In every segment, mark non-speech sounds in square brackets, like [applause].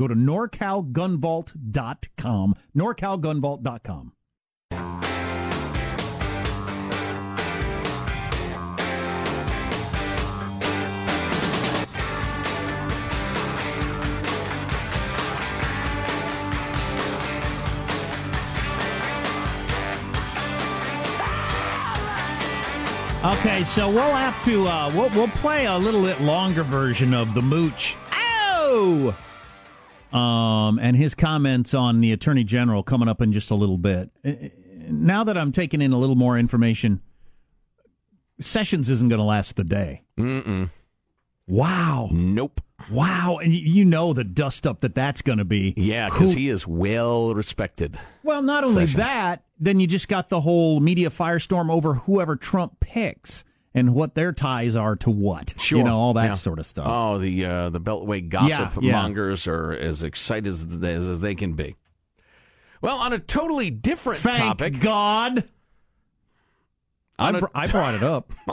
Go to norcalgunvault.com. norcalgunvault.com. Okay, so we'll have to uh, we'll we'll play a little bit longer version of the mooch. Oh, um, and his comments on the attorney general coming up in just a little bit. Uh, now that I'm taking in a little more information, Sessions isn't going to last the day. Mm-mm. Wow. Nope. Wow, and you know the dust up that that's going to be. Yeah, because he is well respected. Well, not only Sessions. that, then you just got the whole media firestorm over whoever Trump picks and what their ties are to what. Sure. You know, all that yeah. sort of stuff. Oh, the uh, the Beltway gossip yeah, yeah. mongers are as excited as, as, as they can be. Well, on a totally different Thank topic. God. I, br- I [laughs] brought it up. [laughs]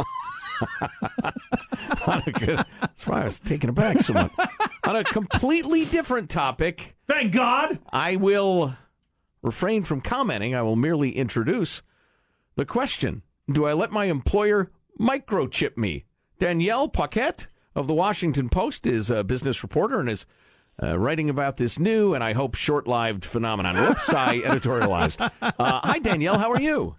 That's why I was taken aback so much. On a completely different topic. Thank God. I will refrain from commenting. I will merely introduce the question Do I let my employer microchip me? Danielle Paquette of the Washington Post is a business reporter and is uh, writing about this new and I hope short lived phenomenon. Whoops, I [laughs] editorialized. Uh, hi, Danielle. How are you?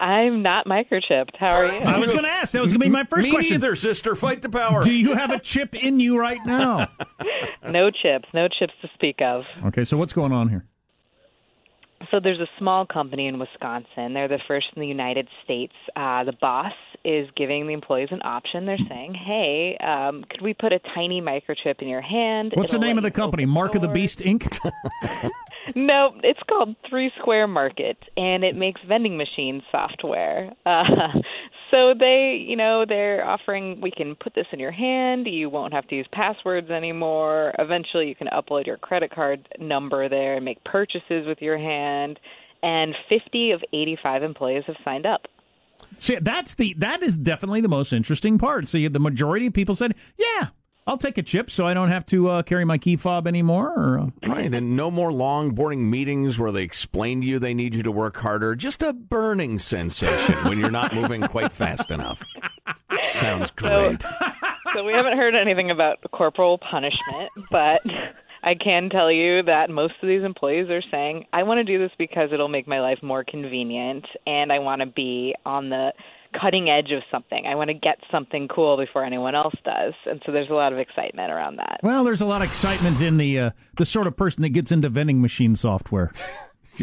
I'm not microchipped. How are you? I was going to ask. That was going to be my [laughs] first Me question. neither, sister. Fight the power. Do you have a chip in you right now? [laughs] no chips, no chips to speak of. Okay, so what's going on here? So there's a small company in Wisconsin. They're the first in the United States. Uh, the boss is giving the employees an option. They're saying, "Hey, um, could we put a tiny microchip in your hand?" What's the It'll name of the company? Mark of the. Beast Inc. [laughs] [laughs] No, it's called Three Square Market, and it makes vending machine software. [laughs] Uh, so they, you know, they're offering we can put this in your hand. You won't have to use passwords anymore. Eventually, you can upload your credit card number there and make purchases with your hand. And 50 of 85 employees have signed up. See, that's the that is definitely the most interesting part. See, the majority of people said, "Yeah, I'll take a chip, so I don't have to uh, carry my key fob anymore." Or, uh, Right, and no more long, boring meetings where they explain to you they need you to work harder. Just a burning sensation when you're not moving quite fast enough. Sounds great. [laughs] So we haven't heard anything about corporal punishment, but I can tell you that most of these employees are saying, I want to do this because it'll make my life more convenient and I want to be on the cutting edge of something. I want to get something cool before anyone else does. And so there's a lot of excitement around that. well, there's a lot of excitement in the uh, the sort of person that gets into vending machine software. [laughs]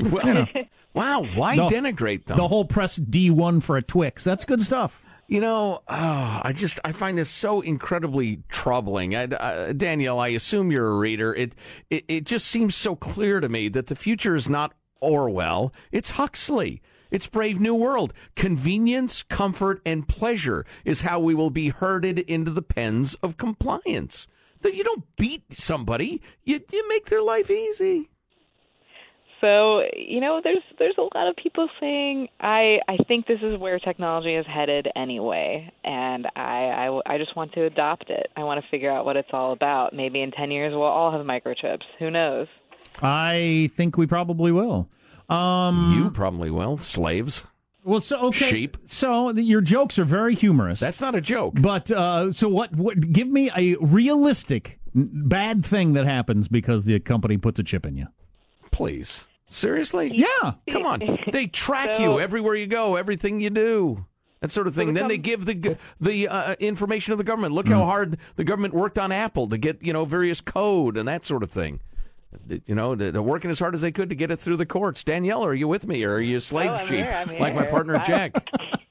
Well, [laughs] wow, why The- denigrate them? The whole press D one for a Twix. That's good stuff. You know, oh, I just I find this so incredibly troubling. I, uh, Danielle, I assume you're a reader. It, it it just seems so clear to me that the future is not Orwell; it's Huxley. It's Brave New World. Convenience, comfort, and pleasure is how we will be herded into the pens of compliance. You don't beat somebody; you you make their life easy. So you know, there's there's a lot of people saying I I think this is where technology is headed anyway, and I I, I just want to adopt it. I want to figure out what it's all about. Maybe in ten years we'll all have microchips. Who knows? I think we probably will. Um, You probably will. Slaves. well, so okay. Sheep. So the, your jokes are very humorous. That's not a joke. But uh, so what? What? Give me a realistic n- bad thing that happens because the company puts a chip in you. Please. Seriously? Yeah. Come on. [laughs] They track So- you everywhere you go, everything you do. That sort of thing. the then they give the the uh, information of the government. Look Mm. how hard the government worked on Apple to get you know various code and that sort of thing. You know, they're they're working as hard as they could to get it through the courts. Danielle, are you with me, or are you a slave Oh, sheep like my here. partner [laughs] Jack?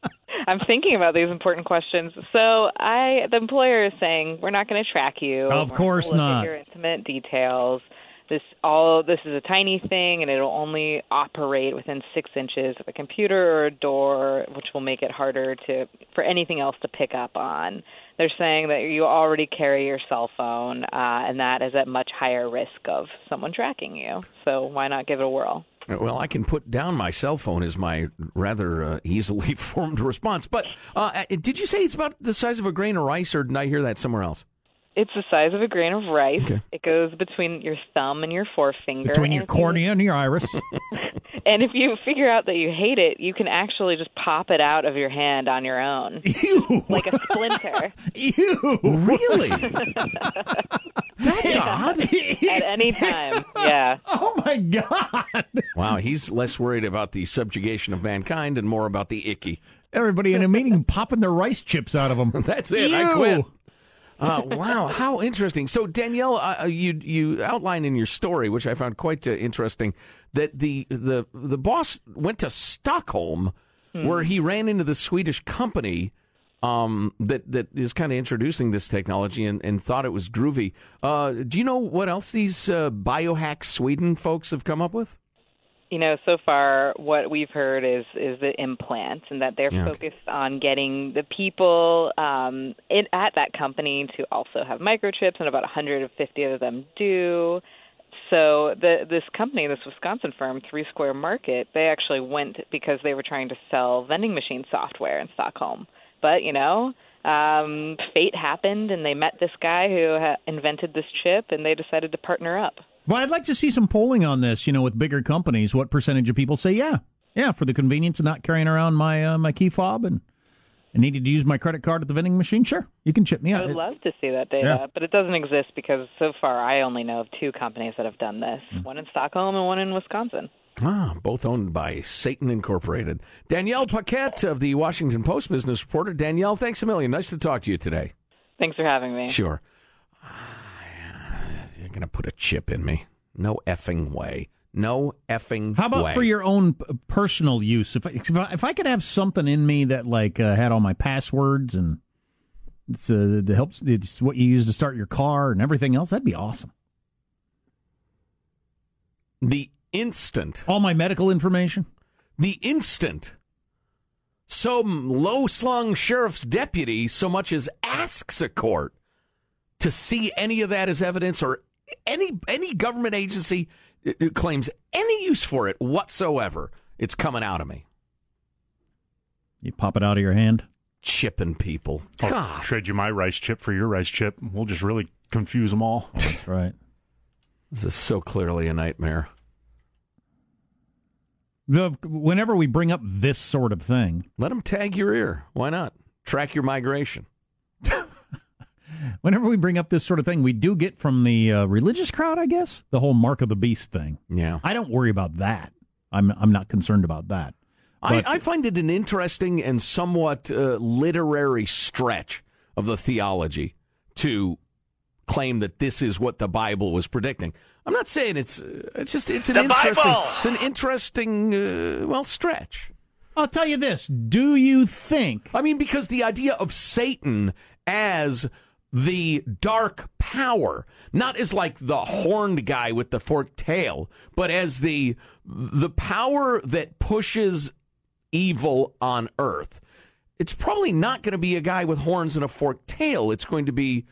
[laughs] I'm thinking about these important questions. So I, the employer is saying we're not going to track you. Of We're course not. Your intimate details. This all this is a tiny thing, and it'll only operate within six inches of a computer or a door, which will make it harder to for anything else to pick up on. They're saying that you already carry your cell phone, uh, and that is at much higher risk of someone tracking you. So why not give it a whirl? Well, I can put down my cell phone as my rather uh, easily [laughs] formed response. But uh, did you say it's about the size of a grain of rice, or did I hear that somewhere else? It's the size of a grain of rice. Okay. It goes between your thumb and your forefinger. Between your if you- cornea and your iris. [laughs] and if you figure out that you hate it, you can actually just pop it out of your hand on your own, [laughs] Ew. like a splinter, [laughs] Ew. Really? That's odd. at any time. Yeah. Oh my god. Wow, he's less worried about the subjugation of mankind and more about the icky. Everybody in a meeting popping their rice chips out of them. That's it. I quit. Uh, wow, how interesting. So Danielle, uh, you you outline in your story, which I found quite uh, interesting, that the the the boss went to Stockholm, where he ran into the Swedish company um, that that is kind of introducing this technology and, and thought it was groovy. Uh, do you know what else these uh, BioHax Sweden folks have come up with? You know, so far what we've heard is is the implants, and that they're Yeah, okay. focused on getting the people um, in, at that company to also have microchips, and about 150 of them do. So the this company, this Wisconsin firm, Three Square Market, they actually went because they were trying to sell vending machine software in Stockholm. But you know, um, fate happened, and they met this guy who ha- invented this chip, and they decided to partner up. Well, I'd like to see some polling on this. You know, with bigger companies, what percentage of people say, "Yeah, yeah," for the convenience of not carrying around my uh, my key fob and I needed to use my credit card at the vending machine. Sure, you can chip me I would love to see that data, Yeah. but it doesn't exist because so far I only know of two companies that have done this: Hmm. one in Stockholm and one in Wisconsin. Ah, both owned by Satan Incorporated. Danielle Paquette of the Washington Post business reporter. Danielle, thanks a million. Nice to talk to you today. Thanks for having me. Sure. You're going to put a chip in me. No effing way. No effing How about way. for your own personal use? If I, if I, could have something in me that like uh, had all my passwords and it's uh, it helps it's what you use to start your car and everything else, that'd be awesome. the instant, All my medical information. the instant some low slung sheriff's deputy so much as asks a court to see any of that as evidence or any any government agency uh, uh, claims any use for it whatsoever, it's coming out of me. You pop it out of your hand. Chipping people. Oh, God. trade you my rice chip for your rice chip. We'll just really confuse them all. That's right. This is so clearly a nightmare. The, whenever we bring up this sort of thing, Let them tag your ear. Why not? Track your migration. Whenever we bring up this sort of thing, we do get from the uh, religious crowd, I guess, the whole mark of the beast thing. Yeah. I don't worry about that. I'm I'm not concerned about that. I, But- I find it an interesting and somewhat uh, literary stretch of the theology to claim that this is what the Bible was predicting. I'm not saying it's uh, it's just it's an The interesting Bible! it's an interesting uh, well stretch. I'll tell you this: Do you think I mean because the idea of Satan as the dark power, not as like the horned guy with the forked tail, but as the the power that pushes evil on earth. It's probably not going to be a guy with horns and a forked tail. It's going to be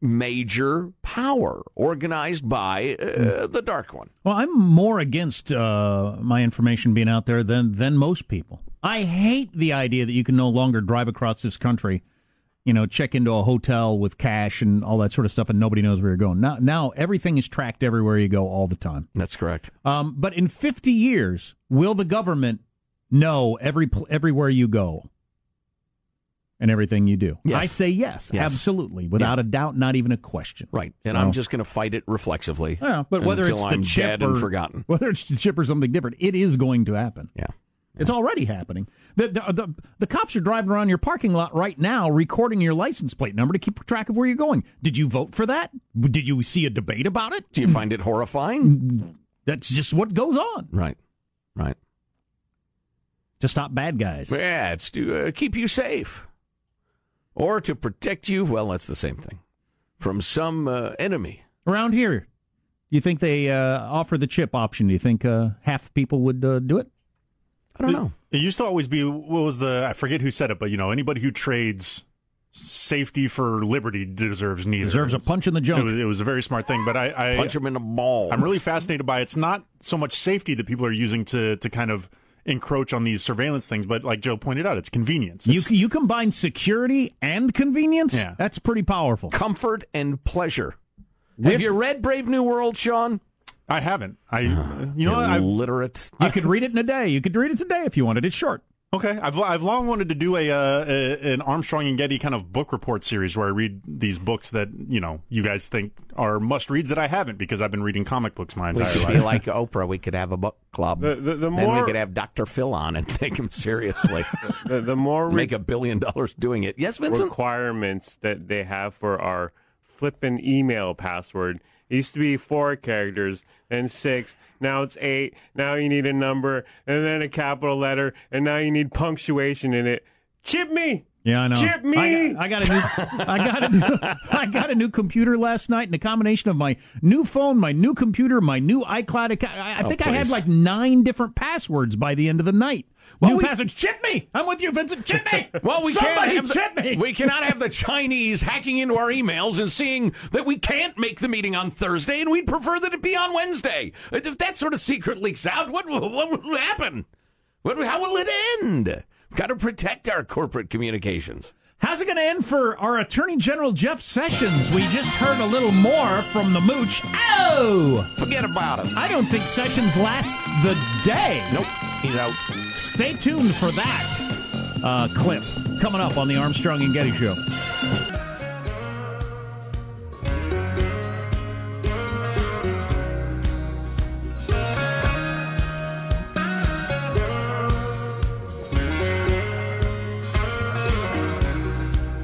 major power organized by uh, the dark one. Well, I'm more against uh, my information being out there than than most people. I hate the idea that you can no longer drive across this country, you know, check into a hotel with cash and all that sort of stuff, and nobody knows where you're going. Now, now everything is tracked everywhere you go all the time. That's correct. Um, but in 50 years, will the government know every everywhere you go and everything you do? Yes. I say yes, Yes. absolutely, without a doubt, not even a question. Right. And So- I'm just going to fight it reflexively. Yeah, but whether until it's the I'm chip dead or and forgotten. whether it's the chip or something different, it is going to happen. Yeah. It's already happening. The, the, the, the cops are driving around your parking lot right now, recording your license plate number to keep track of where you're going. Did you vote for that? Did you see a debate about it? Do you find it horrifying? That's just what goes on Right. Right. to stop bad guys. Yeah, it's to uh, keep you safe or to protect you. Well, that's the same thing from some uh, enemy. Around here, you think they uh, offer the chip option? Do you think uh, half people would uh, do it? I don't know. It used to always be what was the I forget who said it, but you know anybody who trades safety for liberty deserves neither. Deserves a punch in the It junk. was, it was a very smart thing, but I, I Punch him in the ball. I'm really fascinated by it. it's not so much safety that people are using to to kind of encroach on these surveillance things, but like Joe pointed out, it's convenience. You It's- you combine security and convenience. Yeah. that's pretty powerful. comfort and pleasure. With- Have you read Brave New World, Sean? I haven't. I you know what? I've, illiterate. You could read it in a day. You could read it today if you wanted. It's short. Okay, I've I've long wanted to do a, uh, a an Armstrong and Getty kind of book report series where I read these books that you know you guys think are must reads that I haven't because I've been reading comic books my We entire could be life. like Oprah. We could have a book club. The- the- the then we could have Dr. Phil on and take him seriously. [laughs] The, the more Make a billion dollars doing it. Yes, Vincent? requirements that they have for our flippin' email password. It used to be four characters, then six. Now it's eight. Now you need a number, and then a capital letter, and now you need punctuation in it. Chip me! Yeah, I know. Chip me! I, I got a new, I got a new, I got a new computer last night, and a combination of my new phone, my new computer, my new iCloud account. I, I Oh, think I had like nine different passwords by the end of the night. Well, new we- passwords. Chip me. I'm with you, Vincent. Chip me. [laughs] Well, we Somebody can't have chip the, me. We cannot have the Chinese hacking into our emails and seeing that we can't make the meeting on Thursday, and we'd prefer that it be on Wednesday. If that sort of secret leaks out, what will- what will happen? What, how will it end? We've got to protect our corporate communications. How's it going to end for our Attorney General Jeff Sessions? We just heard a little more from the mooch. Oh, Forget about him. I don't think Sessions lasts the day. Nope, he's out. Stay tuned for that uh, clip coming up on the Armstrong and Getty Show.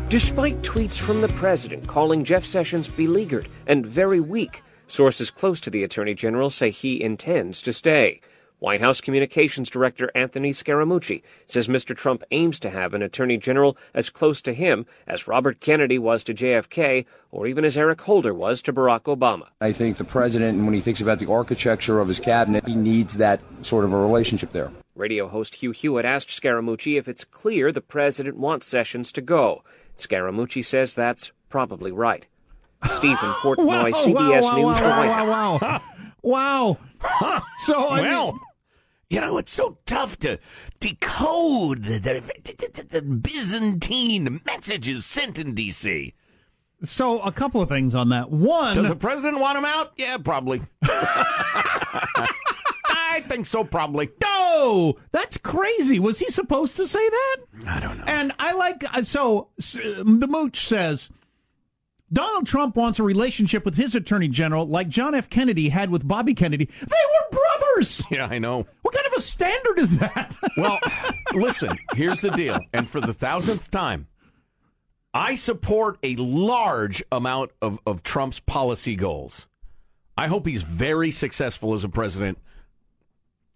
Despite tweets from the president calling Jeff Sessions beleaguered and very weak, sources close to the attorney general say he intends to stay. White House Communications Director Anthony Scaramucci says Mr. Trump aims to have an Attorney General as close to him as Robert Kennedy was to JFK or even as Eric Holder was to Barack Obama. I think the president, when he thinks about the architecture of his cabinet, he needs that sort of a relationship there. Radio host Hugh Hewitt asked Scaramucci if it's clear the president wants Sessions to go. Scaramucci says that's probably right. Stephen [laughs] Portnoy, Wow, CBS wow, News for wow, White wow, House. Wow, wow. So I well, mean, You know, it's so tough to decode the, the, the Byzantine messages sent in D.C. so a couple of things on that. One, Does the president want him out? Yeah, probably. [laughs] I think so, probably. No, that's crazy. Was he supposed to say that? I don't know. And I like uh, so the mooch says Donald Trump wants a relationship with his attorney general like John F. Kennedy had with Bobby Kennedy. They were brothers. Yeah, I know. What kind of a standard is that? [laughs] Well, listen, here's the deal. And for the thousandth time, I support a large amount of, of Trump's policy goals. I hope he's very successful as a president.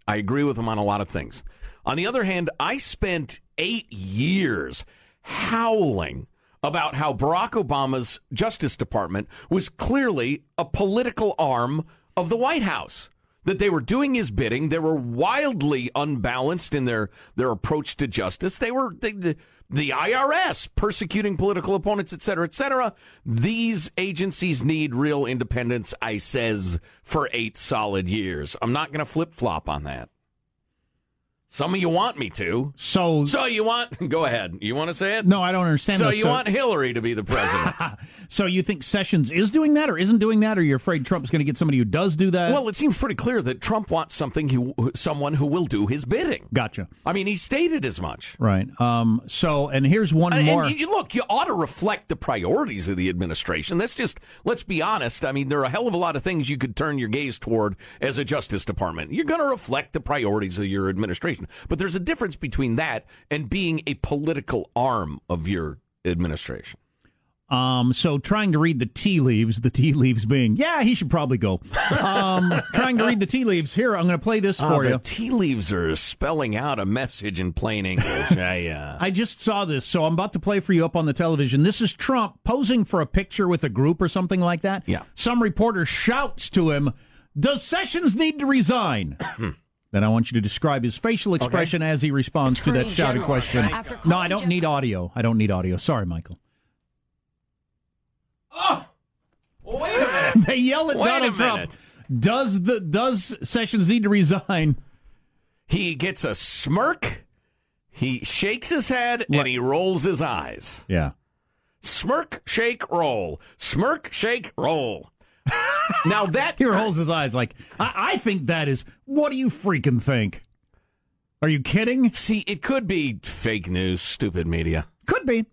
I agree with him on a lot of things. On the other hand, I spent eight years howling about how Barack Obama's Justice Department was clearly a political arm of the White House. That they were doing his bidding. They were wildly unbalanced in their, their approach to justice. They were they, the, IRS persecuting political opponents, et cetera, et cetera. These agencies need real independence, I says, for eight solid years. I'm not going to flip flop on that. Some of you want me to. So, So you want? [laughs] Go ahead. You want to say it? no, I don't understand. So though. you want Hillary to be the president? [laughs] So you think Sessions is doing that or isn't doing that, or you're afraid Trump's going to get somebody who does do that? well, it seems pretty clear that Trump wants something, who, someone who will do his bidding. gotcha. I mean, he stated as much. Right. Um. So, and here's one And, more. and you, look, you ought to reflect the priorities of the administration. That's just, let's be honest. I mean, there are a hell of a lot of things you could turn your gaze toward as a Justice Department. You're going to reflect the priorities of your administration. But there's a difference between that and being a political arm of your administration. Um, so trying to read the tea leaves, the tea leaves being, yeah, he should probably go. Um, [laughs] trying to read the tea leaves. Here, I'm going to play this Ah, for the you. tea leaves are spelling out a message in plain English. [laughs] I, uh, I just saw this, so I'm about to play for you up on the television. This is Trump posing for a picture with a group or something like that. Yeah. Some reporter shouts to him, Does Sessions need to resign? [clears throat] then I want you to describe his facial expression as he responds to that shouted question. No, I don't need audio. I don't need audio. Sorry, Michael. well, wait a minute. [laughs] They yell at Wait Donald Trump. Does the does Sessions need to resign? He gets a smirk. He shakes his head Right. and he rolls his eyes. Yeah. Smirk, shake, roll. Smirk, shake, roll. [laughs] now that here holds his eyes like I, I think that is. What do you freaking think? Are you kidding? see, it could be fake news, stupid media. Could be,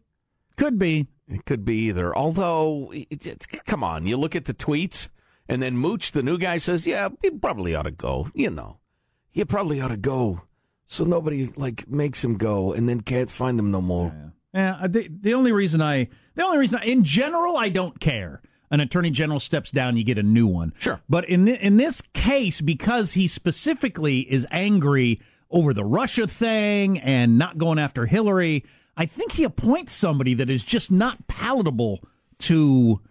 could be. It could be either. Although, it, it's, come on, you look at the tweets, and then Mooch, the new guy, says, "Yeah, he probably ought to go." You know, he probably ought to go, so nobody like makes him go, and then can't find him no more. Yeah. The the only reason I the only reason I, in general I don't care. An attorney general steps down, you get a new one. Sure. But in thi- in this case, because he specifically is angry over the Russia thing and not going after Hillary, I think he appoints somebody that is just not palatable to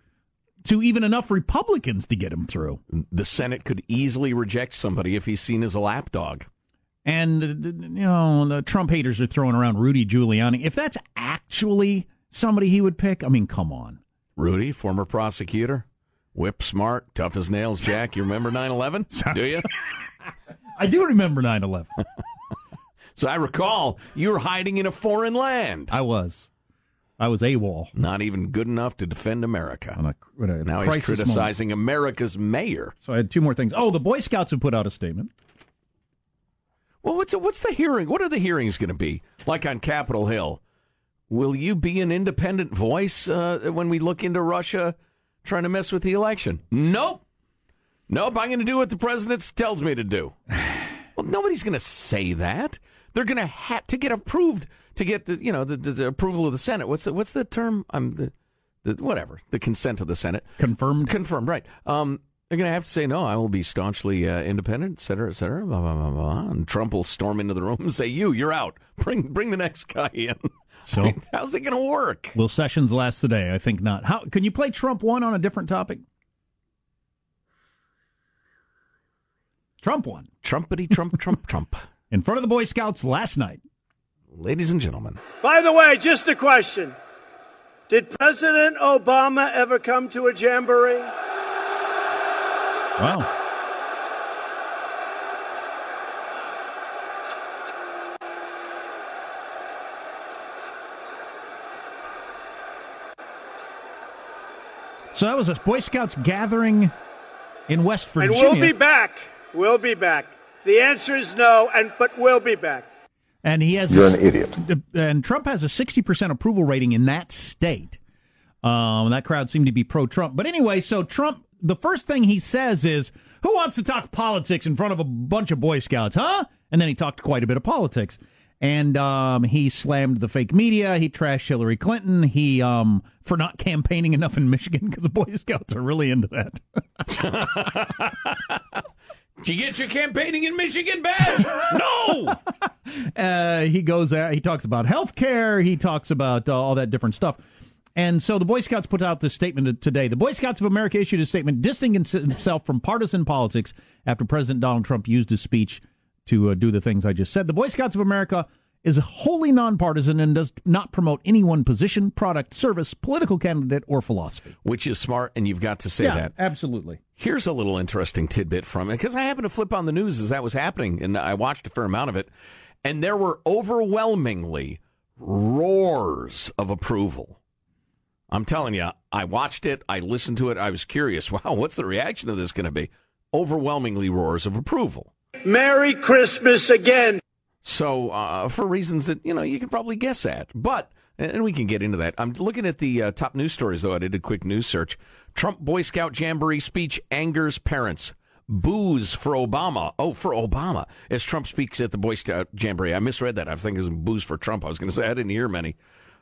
to even enough Republicans to get him through. The Senate could easily reject somebody if he's seen as a lapdog. And uh, you know, the Trump haters are throwing around Rudy Giuliani. If that's actually somebody he would pick, I mean, come on. Rudy, former prosecutor, whip smart, tough as nails. Jack, you remember 9/11? [laughs] Do you? [laughs] I do remember 9/11. [laughs] So I recall you were hiding in a foreign land. I was. I was AWOL. Not even good enough to defend America. On a, a Now he's crisis moment. criticizing America's mayor. So I had two more things. Oh, the Boy Scouts have put out a statement. Well, what's what's the hearing? What are the hearings going to be like on Capitol Hill? Will you be an independent voice uh, when we look into Russia trying to mess with the election? Nope. Nope. I'm going to do what the president tells me to do. [sighs] Well, nobody's going to say that. They're going to have to get approved to get the, you know the, the, the approval of the Senate. What's the, what's the term? I'm the, the whatever the consent of the Senate confirmed. Confirmed, right? Um, they're going to have to say no. I will be staunchly uh, independent, et cetera, et cetera. Blah, blah, blah, blah. And Trump will storm into the room and say, "You, you're out. Bring bring the next guy in." [laughs] So I [laughs] mean, how's it going to work? Will sessions last today? I think not. How can you play Trump one on a different topic? Trump one. Trumpety Trump Trump [laughs] Trump. In front of the Boy Scouts last night. Ladies and gentlemen. By the way, just a question. Did President Obama ever come to a jamboree? Wow. So that was a Boy Scouts gathering in West Virginia. And we'll be back. We'll be back. The answer is no, and but we'll be back. And he has You're a- an idiot. And Trump has a sixty percent approval rating in that state. Um, that crowd seemed to be pro-Trump. But anyway, so Trump, the first thing he says is, "Who wants to talk politics in front of a bunch of Boy Scouts, huh?" And then he talked quite a bit of politics. And um, he slammed the fake media. He trashed Hillary Clinton. He um, for not campaigning enough in Michigan because the Boy Scouts are really into that. [laughs] Did you get your campaigning in Michigan badge? no. [laughs] Uh, he goes there. He talks about health care. He talks about uh, all that different stuff. And so the Boy Scouts put out this statement today. The Boy Scouts of America issued a statement distancing himself from partisan politics after President Donald Trump used his speech to uh, do the things I just said. The Boy Scouts of America is wholly nonpartisan and does not promote any one position, product, service, political candidate, or philosophy. Which is smart, and you've got to say yeah, that. absolutely. Here's a little interesting tidbit from it because I happened to flip on the news as that was happening, and I watched a fair amount of it, and there were overwhelmingly roars of approval. I'm telling you, I watched it, I listened to it, I was curious. [laughs] Wow, what's the reaction of this going to be? Overwhelmingly roars of approval. Merry Christmas again. So, uh, for reasons that you know you can probably guess at, but and we can get into that. I'm looking at the uh, top news stories though. I did a quick news search. Trump Boy Scout jamboree speech angers parents. Boos for Obama. Oh, for Obama. As Trump speaks at the Boy Scout jamboree. I misread that. I thinking it was boos for Trump. I was going to say I didn't hear many.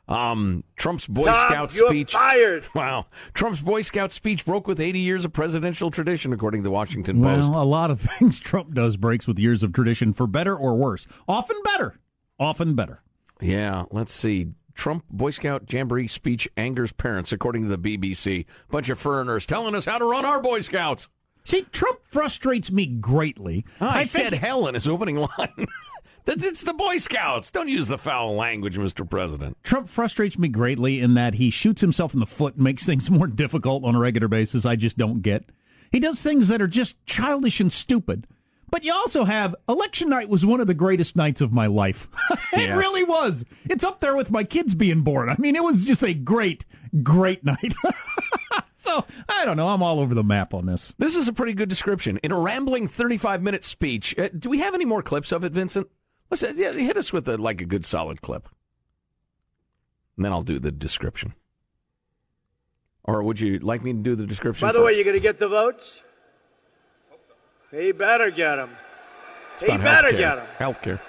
Um, Trump's Boy Tom, Scout you're speech. fired. [laughs] Wow. Trump's Boy Scout speech broke with 80 years of presidential tradition, according to the Washington Post. Well, Post. a lot of [laughs] things Trump does breaks with years of tradition, for better or worse. Often better. Often better. Yeah, let's see. Trump Boy Scout Jamboree speech angers parents, according to the BBC. Bunch of foreigners telling us how to run our Boy Scouts. See, Trump frustrates me greatly. I, think- said hell in his opening [laughs] line. It's the Boy Scouts. Don't use the foul language, Mr. President. Trump frustrates me greatly in that he shoots himself in the foot and makes [laughs] things more difficult on a regular basis. I just don't get. He does things that are just childish and stupid. But you also have election night was one of the greatest nights of my life. [laughs] it Yes. really was. It's up there with my kids being born. I mean, it was just a great, great [laughs] night. so I don't know. I'm all over the map on this. This is a pretty good description. In a rambling 35 minute speech, uh, do we have any more clips of it, Vincent? Yeah, hit us with a, like a good solid clip. And then I'll do the description. Or would you like me to do the description? By the way, you're going to get the votes? He better get them. He better healthcare. get them. Healthcare.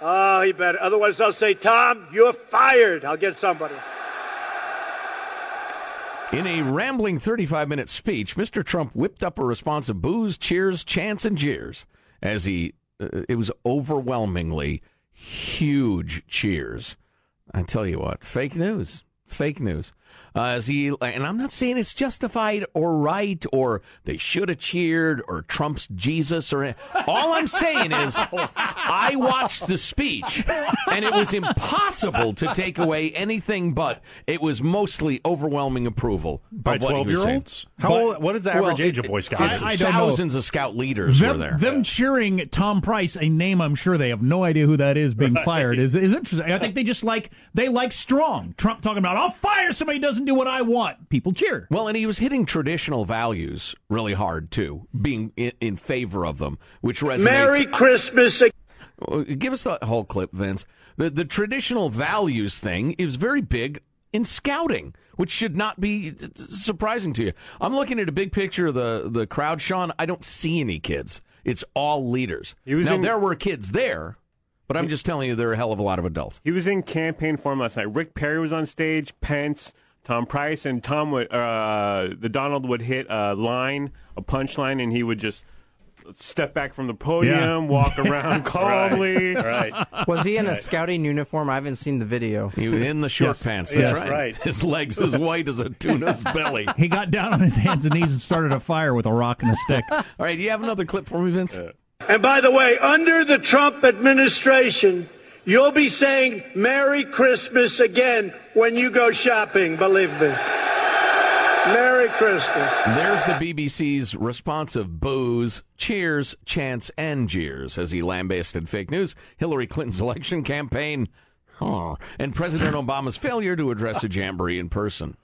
Oh, he better. Otherwise, I'll say, Tom, you're fired. I'll get somebody. In a rambling 35 minute speech, Mr. Trump whipped up a response of boos, cheers, chants, and jeers as he, Uh, it was overwhelmingly huge cheers. I tell you what, fake news. Fake news. Uh, as he, and I'm not saying it's justified or right or they should have cheered or Trump's Jesus or all I'm saying is I watched the speech and it was impossible to take away anything but it was mostly overwhelming approval By of what he was saying. 12-year-olds? How old- what is the average age of Boy Scouts? I- I don't know. Thousands of scout leaders them, were there. them cheering Tom Price, a name I'm sure they have no idea who that is, being fired is is interesting. I think they just like they like strong. Trump talking about I'll fire somebody who doesn't do what I want. People cheer. Well, and he was hitting traditional values really hard too, being in, in favor of them, which resonates. Merry Christmas. Give us the whole clip, Vince. The the traditional values thing is very big in scouting, which should not be t- t- surprising to you. I'm looking at a big picture of the the crowd, Sean. I don't see any kids. It's all leaders. was now in- there were kids there, But I'm just telling you, there are a hell of a lot of adults. He was in campaign form last night. Rick Perry was on stage, Pence, Tom Price, and Tom would, uh, the Donald would hit a line, a punchline, and he would just step back from the podium, Yeah. walk around [laughs] [laughs] calmly. Right. Was he in a scouting uniform? I haven't seen the video. He was in the short pants. That's right. His legs as white as a tuna's [laughs] belly. He got down on his hands and knees and started a fire with a rock and a stick. All right, do you have another clip for me, Vince? And by the way, under the Trump administration, you'll be saying Merry Christmas again when you go shopping, believe me. Merry Christmas. There's the BBC's response of boos, cheers, chants, and jeers as he lambasted fake news, Hillary Clinton's election campaign, huh, and President Obama's failure to address a jamboree in person.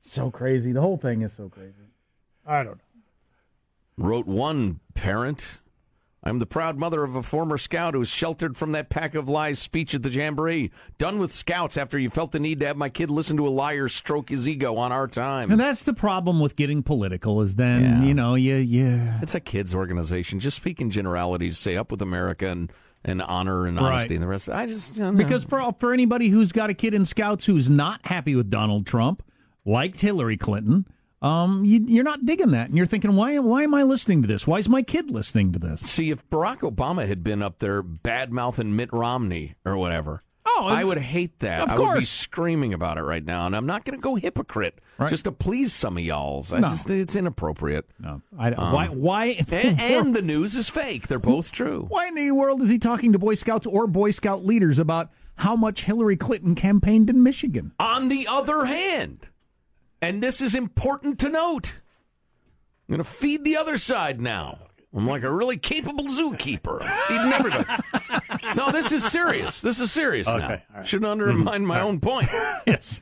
So crazy. The whole thing is so crazy. I don't know. Wrote one parent. I'm the proud mother of a former scout who was sheltered from that pack of lies speech at the Jamboree. Done with scouts after you felt the need to have my kid listen to a liar stroke his ego on our time. And that's the problem with getting political is then, Yeah. you know, you, yeah. It's a kids' organization. Just speak in generalities. Say up with America and, and honor and Right. honesty and the rest. I just know. Because for for anybody who's got a kid in scouts who's not happy with Donald Trump, liked Hillary Clinton, um, you, you're not digging that, and you're thinking, why why am I listening to this? Why is my kid listening to this? See, if Barack Obama had been up there bad mouthing Mitt Romney or whatever, Oh, I would hate that. of I would be screaming about it right now, and I'm not going to go hypocrite Right. just to please some of y'all's. I No. just it's inappropriate. No, I, Um, why why and, and the news is fake. They're both true. why in the world is he talking to Boy Scouts or Boy Scout leaders about how much Hillary Clinton campaigned in Michigan? On the other hand, and this is important to note, I'm going to feed the other side now. I'm like a really capable zookeeper. I'm feeding everybody. [laughs] no, this is serious. This is serious Okay, now. right. Shouldn't undermine mm-hmm. my own point. [laughs] yes.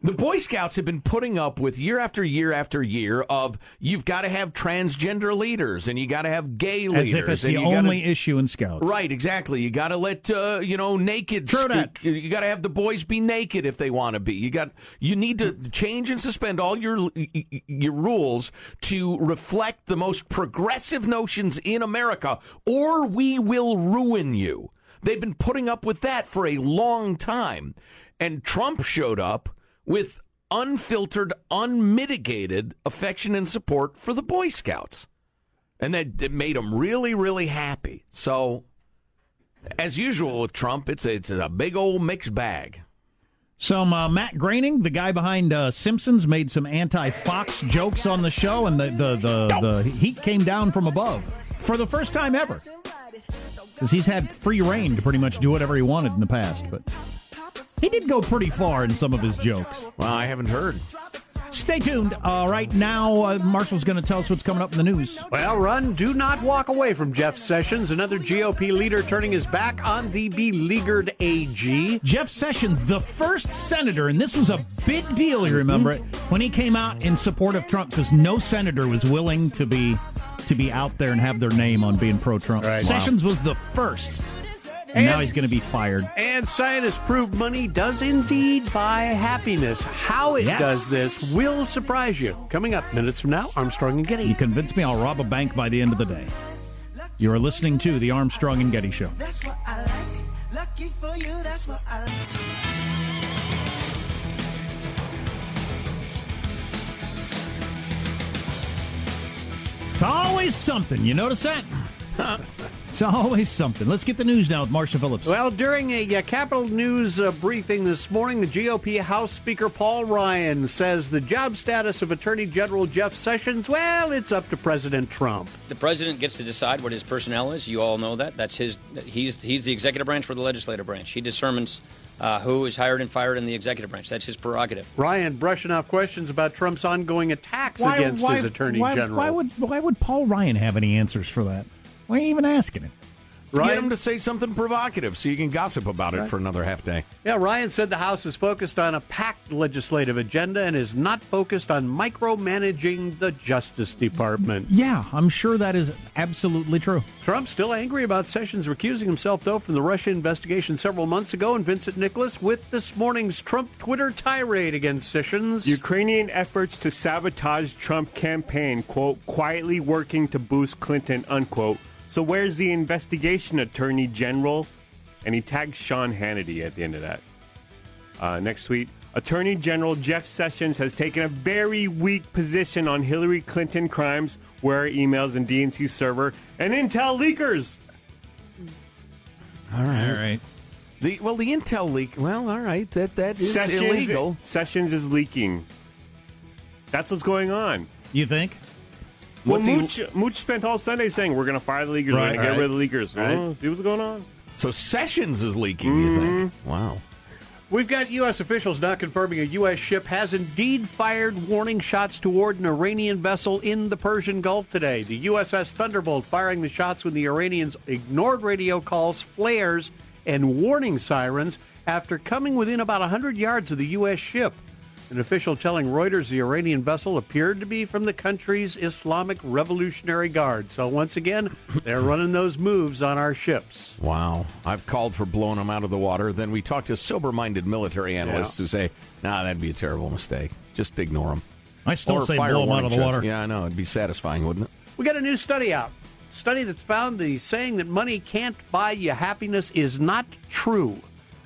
The Boy Scouts have been putting up with year after year after year of you've got to have transgender leaders and you got to have gay As leaders. if it's the you gotta- only issue in Scouts. Right, exactly. You got to let uh, you know naked. True speak. You got to have the boys be naked if they want to be. You got you need to change and suspend all your your rules to reflect the most progressive notions in America, or we will ruin you. They've been putting up with that for a long time, and Trump showed up with unfiltered, unmitigated affection and support for the Boy Scouts and that, that made them really, really happy. So, as usual with Trump, it's a, it's a big old mixed bag. Some uh, Matt Groening, the guy behind uh, Simpsons, made some anti-Fox jokes on the show, and the the, the, the heat came down from above for the first time ever. Because he's had free rein to pretty much do whatever he wanted in the past, but he did go pretty far in some of his jokes. Well, I haven't heard. Stay tuned. Uh, right now, uh, Marshall's going to tell us what's coming up in the news. Well, run, do not walk away from Jeff Sessions, another GOP leader turning his back on the beleaguered AG. Jeff Sessions, the first senator, and this was a big deal, you remember it, when he came out in support of Trump, because no senator was willing to be to be out there and have their name on being pro-Trump. Right. Sessions was the first, and, now he's going to be fired. And scientists prove money does indeed buy happiness. How it Yes. does this will surprise you. Coming up minutes from now, Armstrong and Getty. You convince me I'll rob a bank by the end of the day. You are listening to the Armstrong and Getty Show. Lucky for you, that's what I like. It's always something. You notice that? [laughs] it's always something. Let's get the news now with Marsha Phillips. Well, during a uh, Capitol News uh, briefing this morning, the GOP House Speaker Paul Ryan says the job status of Attorney General Jeff Sessions, well, it's up to President Trump. The president gets to decide what his personnel is. You all know that. That's his. He's he's the executive branch for the legislative branch. He determines uh, who is hired and fired in the executive branch. That's his prerogative. Ryan brushing off questions about Trump's ongoing attacks against his Attorney why- General. Why would why would Paul Ryan have any answers for that? Why are you even asking him? Get him to say something provocative so you can gossip about it for another half day. Yeah, Ryan said the House is focused on a packed legislative agenda and is not focused on micromanaging the Justice Department. Yeah, I'm sure that is absolutely true. Trump's still angry about Sessions recusing himself, though, from the Russia investigation several months ago, and Vincent Nicholas with this morning's Trump Twitter tirade against Sessions. Ukrainian efforts to sabotage Trump campaign, quote, quietly working to boost Clinton, unquote. So where's the investigation, Attorney General? and he tags Sean Hannity at the end of that. Uh, next tweet. Attorney General Jeff Sessions has taken a very weak position on Hillary Clinton crimes, where emails and DNC server, and Intel leakers. All right. All right. The well, the intel leak. Well, all right. That that is Sessions, illegal. Sessions is leaking. That's what's going on. You think? Well, What's he- Mooch, Mooch spent all Sunday saying we're going to fire the leakers, we're Right, to get rid of the leakers. Right. Oh, see what's going on. So Sessions is leaking. You think? Mm-hmm. Wow. We've got U.S. officials now confirming a U.S. ship has indeed fired warning shots toward an Iranian vessel in the Persian Gulf today. The USS Thunderbolt firing the shots when the Iranians ignored radio calls, flares, and warning sirens after coming within about 100 yards of the U.S. ship. An official telling Reuters the Iranian vessel appeared to be from the country's Islamic Revolutionary Guard. So, once again, they're running those moves on our ships. Wow. I've called for blowing them out of the water. Then we talked to sober minded military analysts Yeah. who say, nah, that'd be a terrible mistake. Just ignore them. I still Or say fire blow 'em out of the shots. water. Yeah, I know. It'd be satisfying, wouldn't it? We got a new study out. Study that's found the saying that money can't buy you happiness is not true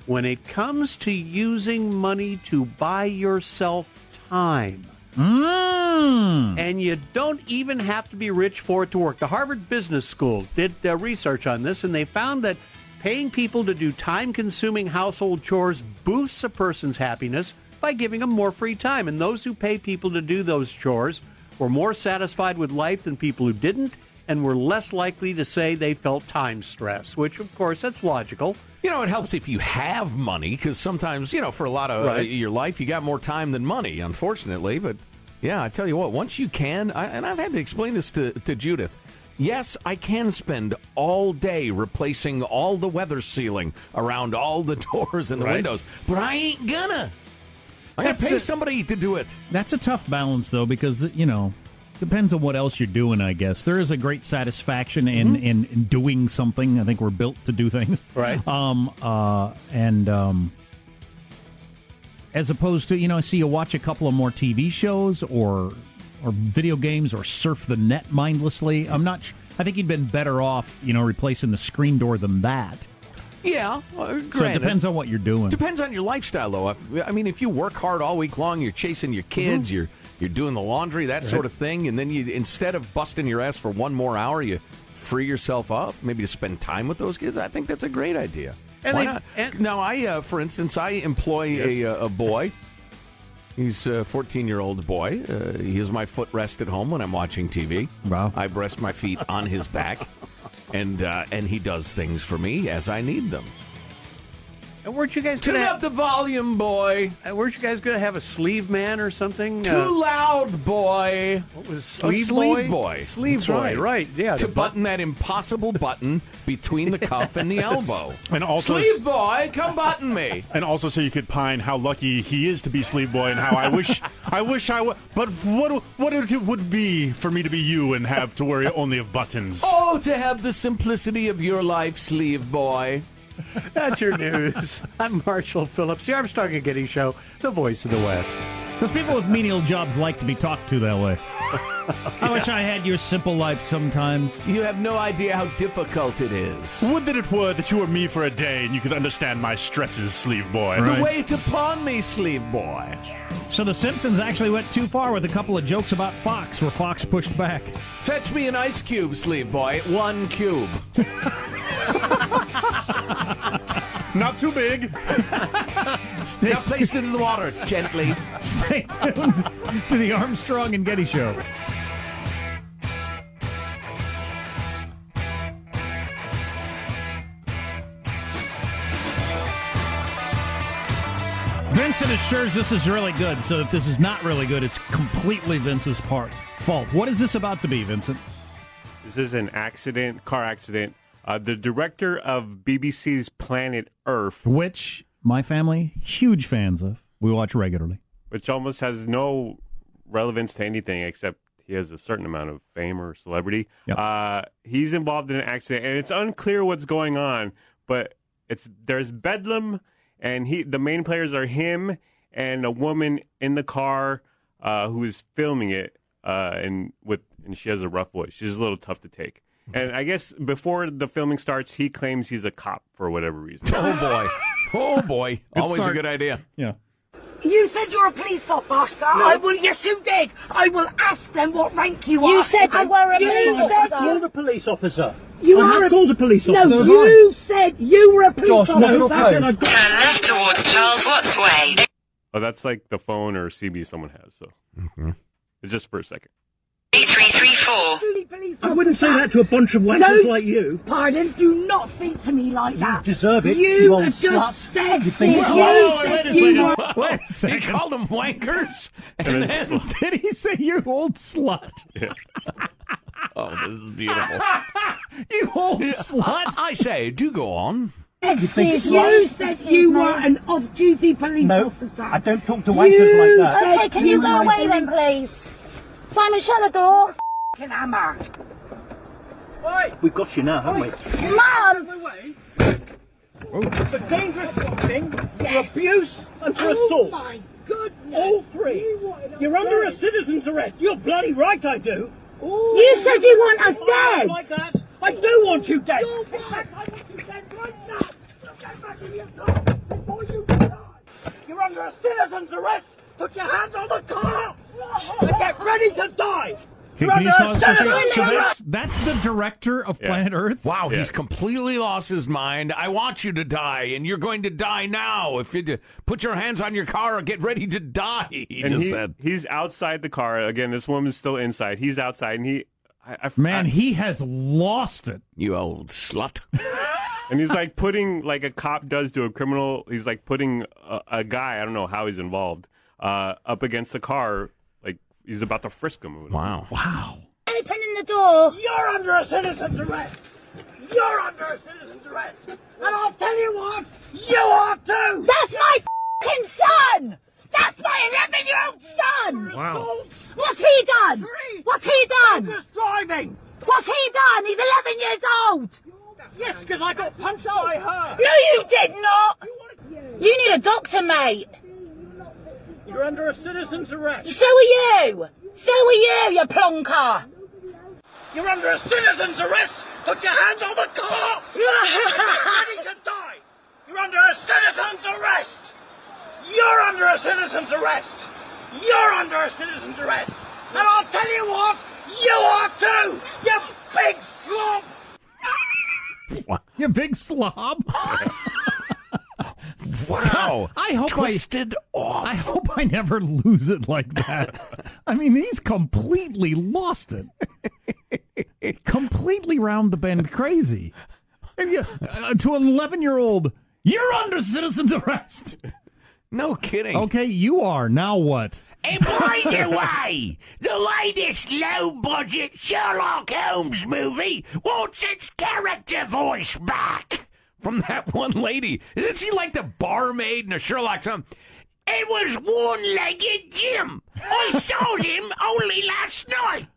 when it comes to using money to buy yourself time. Mm. And you don't even have to be rich for it to work. The Harvard Business School did uh, research on this, and they found that paying people to do time consuming household chores boosts a person's happiness by giving them more free time. And those who pay people to do those chores were more satisfied with life than people who didn't, and were less likely to say they felt time stress, which, of course, that's logical. You know, it helps if you have money because sometimes, you know, for a lot of uh, your life, you got more time than money, unfortunately. But yeah, I tell you what, once you can, I, and I've had to explain this to, to Judith. Yes, I can spend all day replacing all the weather sealing around all the [laughs] doors and the Right. windows, but I ain't gonna. I gotta That's pay a- somebody to do it. That's a tough balance, though, because you know depends on what else you're doing. I guess there is a great satisfaction in Mm-hmm. in, in doing something. I think we're built to do things, Right. Um. Uh. And um. As opposed to you know, I see you watch a couple of more TV shows or or video games or surf the net mindlessly. I'm not. sh- I think you'd been better off, you know, replacing the screen door than that. Yeah, uh, So it depends on what you're doing. Depends on your lifestyle, though. I- I mean, if you work hard all week long, you're chasing your kids, you're you're doing the laundry, that sort of thing, and then you instead of busting your ass for one more hour, you free yourself up, maybe to spend time with those kids. I think that's a great idea. And Why they- not? and- now, I, uh, for instance, I employ a, uh, a boy. He's a 14 year old boy. Uh, he is my footrest at home when I'm watching TV. Wow. I rest my feet on his back, and uh, and he does things for me as I need them. And weren't you guys Turn gonna up the volume, boy. Uh, weren't you guys going to have a sleeve man or something? Too Uh, loud, boy. What was A sleeve, sleeve boy? boy. Sleeve That's boy, right. right? Yeah, to the button that impossible button between the cuff and the [laughs] elbow. And also- sleeve boy, come button me. [laughs] And also, so you could pine how lucky he is to be Sleeve Boy, and how I wish, I wish I would. But what, what it would be for me to be you and have to worry only of buttons. Oh, to have the simplicity of your life, sleeve boy. That's your news. [laughs] I'm Marshall Phillips, the Armstrong and Getty Show, the voice of the West. Because people with menial jobs like to be talked to that way. [laughs] I wish I had your simple life sometimes. You have no idea how difficult it is. Would that it were that you were me for a day and you could understand my stresses, Sleeve Boy. Right. The wait upon me, sleeve boy. So The Simpsons actually went too far with a couple of jokes about Fox, where Fox pushed back. Fetch me an ice cube, sleeve boy. One cube. [laughs] Not too big. now placed it in the water gently. Stay tuned to the Armstrong and Getty Show. Vincent assures this is really good, so if this is not really good, it's completely Vince's part fault. What is this about to be, Vincent? This is an accident, car accident. Uh, the director of BBC's Planet Earth, Which my family huge fans of. We watch regularly. which almost has no relevance to anything except he has a certain amount of fame or celebrity. Yep. Uh, he's involved in an accident, and it's unclear what's going on. But it's there's bedlam, and he the main players are him and a woman in the car uh, who is filming it, uh, and with and she has a rough voice. She's a little tough to take. And I guess before the filming starts, he claims he's a cop for whatever reason. [laughs] Oh boy. Oh boy. Good Always start. a good idea. Yeah. You said you're a police officer. I will. Yes, you did. I will ask them what rank you, You are. You said you were a you police officer. you- You're a police officer. You I are a- called a police officer. No, officer. you said you were a police Josh, officer. no, no, no. Turn left towards Charles Watts Way. Oh, that's like the phone or CB someone has. So it's just for a second. 8334. I wouldn't say that to a bunch of wankers No. like you. Pardon, do not speak to me like that. deserve it, You, you old just slut. said You think you so? Whoa, wait you second. were- Wait a second. He called them wankers. And And then then [laughs] did he say you old slut? [laughs] Oh, this is beautiful. [laughs] you old slut. I say, do go on. Excuse you said you were an off-duty police No, officer. I don't talk to You wankers like that. Okay, can you go away then, please? Simon, shut the door. F***ing hammer. We've got you now, haven't we? Mum! For dangerous boxing, for abuse, and for Oh assault. my goodness. All three. You're under a citizen's arrest. You're bloody right, I do. You said you want us dead. Like that. I do want you dead. In fact, I want you dead right now. So get back in your car before you die. You're under a citizen's arrest. Put your hands on the car and get ready to die. Can, You're can you pause a for a second? citizen's So that's, that's the director of Planet Earth? Wow, Yeah. he's completely lost his mind. I want you to die, and you're going to die now. If you put your hands on your car or get ready to die, he and just he, said. he's outside the car again. This woman's still inside. He's outside, and he, I, I, Man, I- he has lost it. You old slut. [laughs] [laughs] and he's like putting like a cop does to a criminal. He's like putting a, a guy. I don't know how he's involved. Uh, up against the car, like he's about to frisk him. Wow. Wow. Opening the door. You're under a citizen's arrest. You're under a citizen's arrest. And I'll tell you what, you are too. That's my f***ing son. That's my 11-year-old son. Wow. What's he done? What's he done? Just driving. What's he done? He's 11 years old. Yes, because I got punched by her. No, you did not. You need a doctor, mate. You're under a citizen's arrest. So are you. So are you, you plonker. You're under a citizen's arrest. Put your hands on the car. [laughs] Ready to die. You're under a citizen's arrest. You're under a citizen's arrest. You're under a citizen's arrest. And I'll tell you what, you are too. You big slob. [laughs] You big slob. [laughs] Wow. [laughs] I hope Twisted I, off. I hope I never lose it like that. [laughs] I mean, he's completely lost it. completely round the bend crazy. You, uh, to an 11 year old, you're under citizen's arrest. No kidding. Okay, you are. Now what? And by the [laughs] way, the latest low-budget Sherlock Holmes movie wants its character voice back. From that [laughs] one lady. Isn't she like the barmaid in a Sherlock Holmes? It was one-legged Jim. I [laughs] saw him only last night.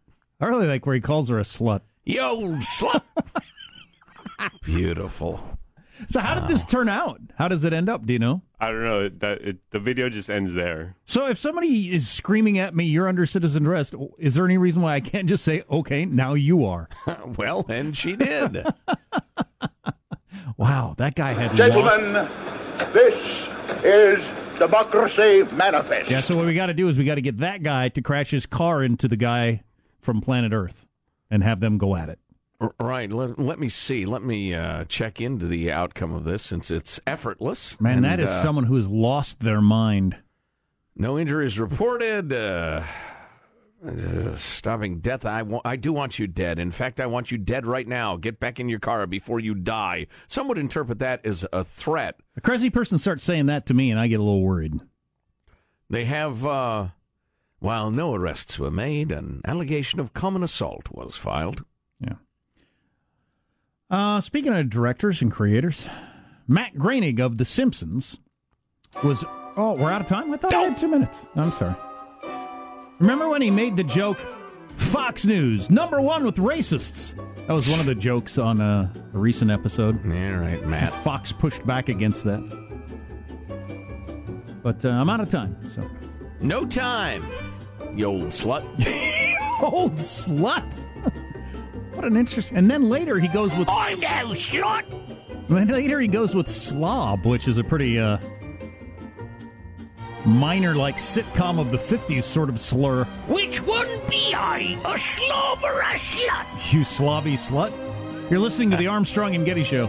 I really like where he calls her a slut. You old slut. [laughs] Beautiful. So, how did this turn out? How does it end up? Do you know? I don't know. That it, the video just ends there. So, if somebody is screaming at me, you're under citizen arrest, is there any reason why I can't just say, okay, now you are? well, and she did. Wow, that guy had lost. Gentlemen, this is Democracy Manifest. Yeah, so what we got to do is we got to get that guy to crash his car into the guy from planet Earth and have them go at it. R- Right. Let, let me see. Let me uh, check into the outcome of this since it's effortless. Man, And, that is uh, someone who has lost their mind. No injuries reported. Uh, stopping death. I, wa- I do want you dead. In fact, I want you dead right now. Get back in your car before you die. Some would interpret that as a threat. A crazy person starts saying that to me, and I get a little worried. They have, uh, while no arrests were made, an allegation of common assault was filed. Yeah. Uh, speaking of directors and creators, Matt Groening of The Simpsons was. Oh, we're out of time? I thought I had two minutes. I'm sorry. Remember when he made the joke, Fox News, number one with racists? That was one of the jokes on uh, a recent episode. Yeah, right, Matt. [laughs] Fox pushed back against that. But uh, I'm out of time, so. No time, you old slut. [laughs] Old slut! [laughs] What an interesting. And then later he goes with. I'm no slut. Then later he goes with slob, which is a pretty uh, minor, like sitcom of the '50s sort of slur. Which one be I, a slob or a slut? You slobby slut. You're listening to the Armstrong and Getty Show.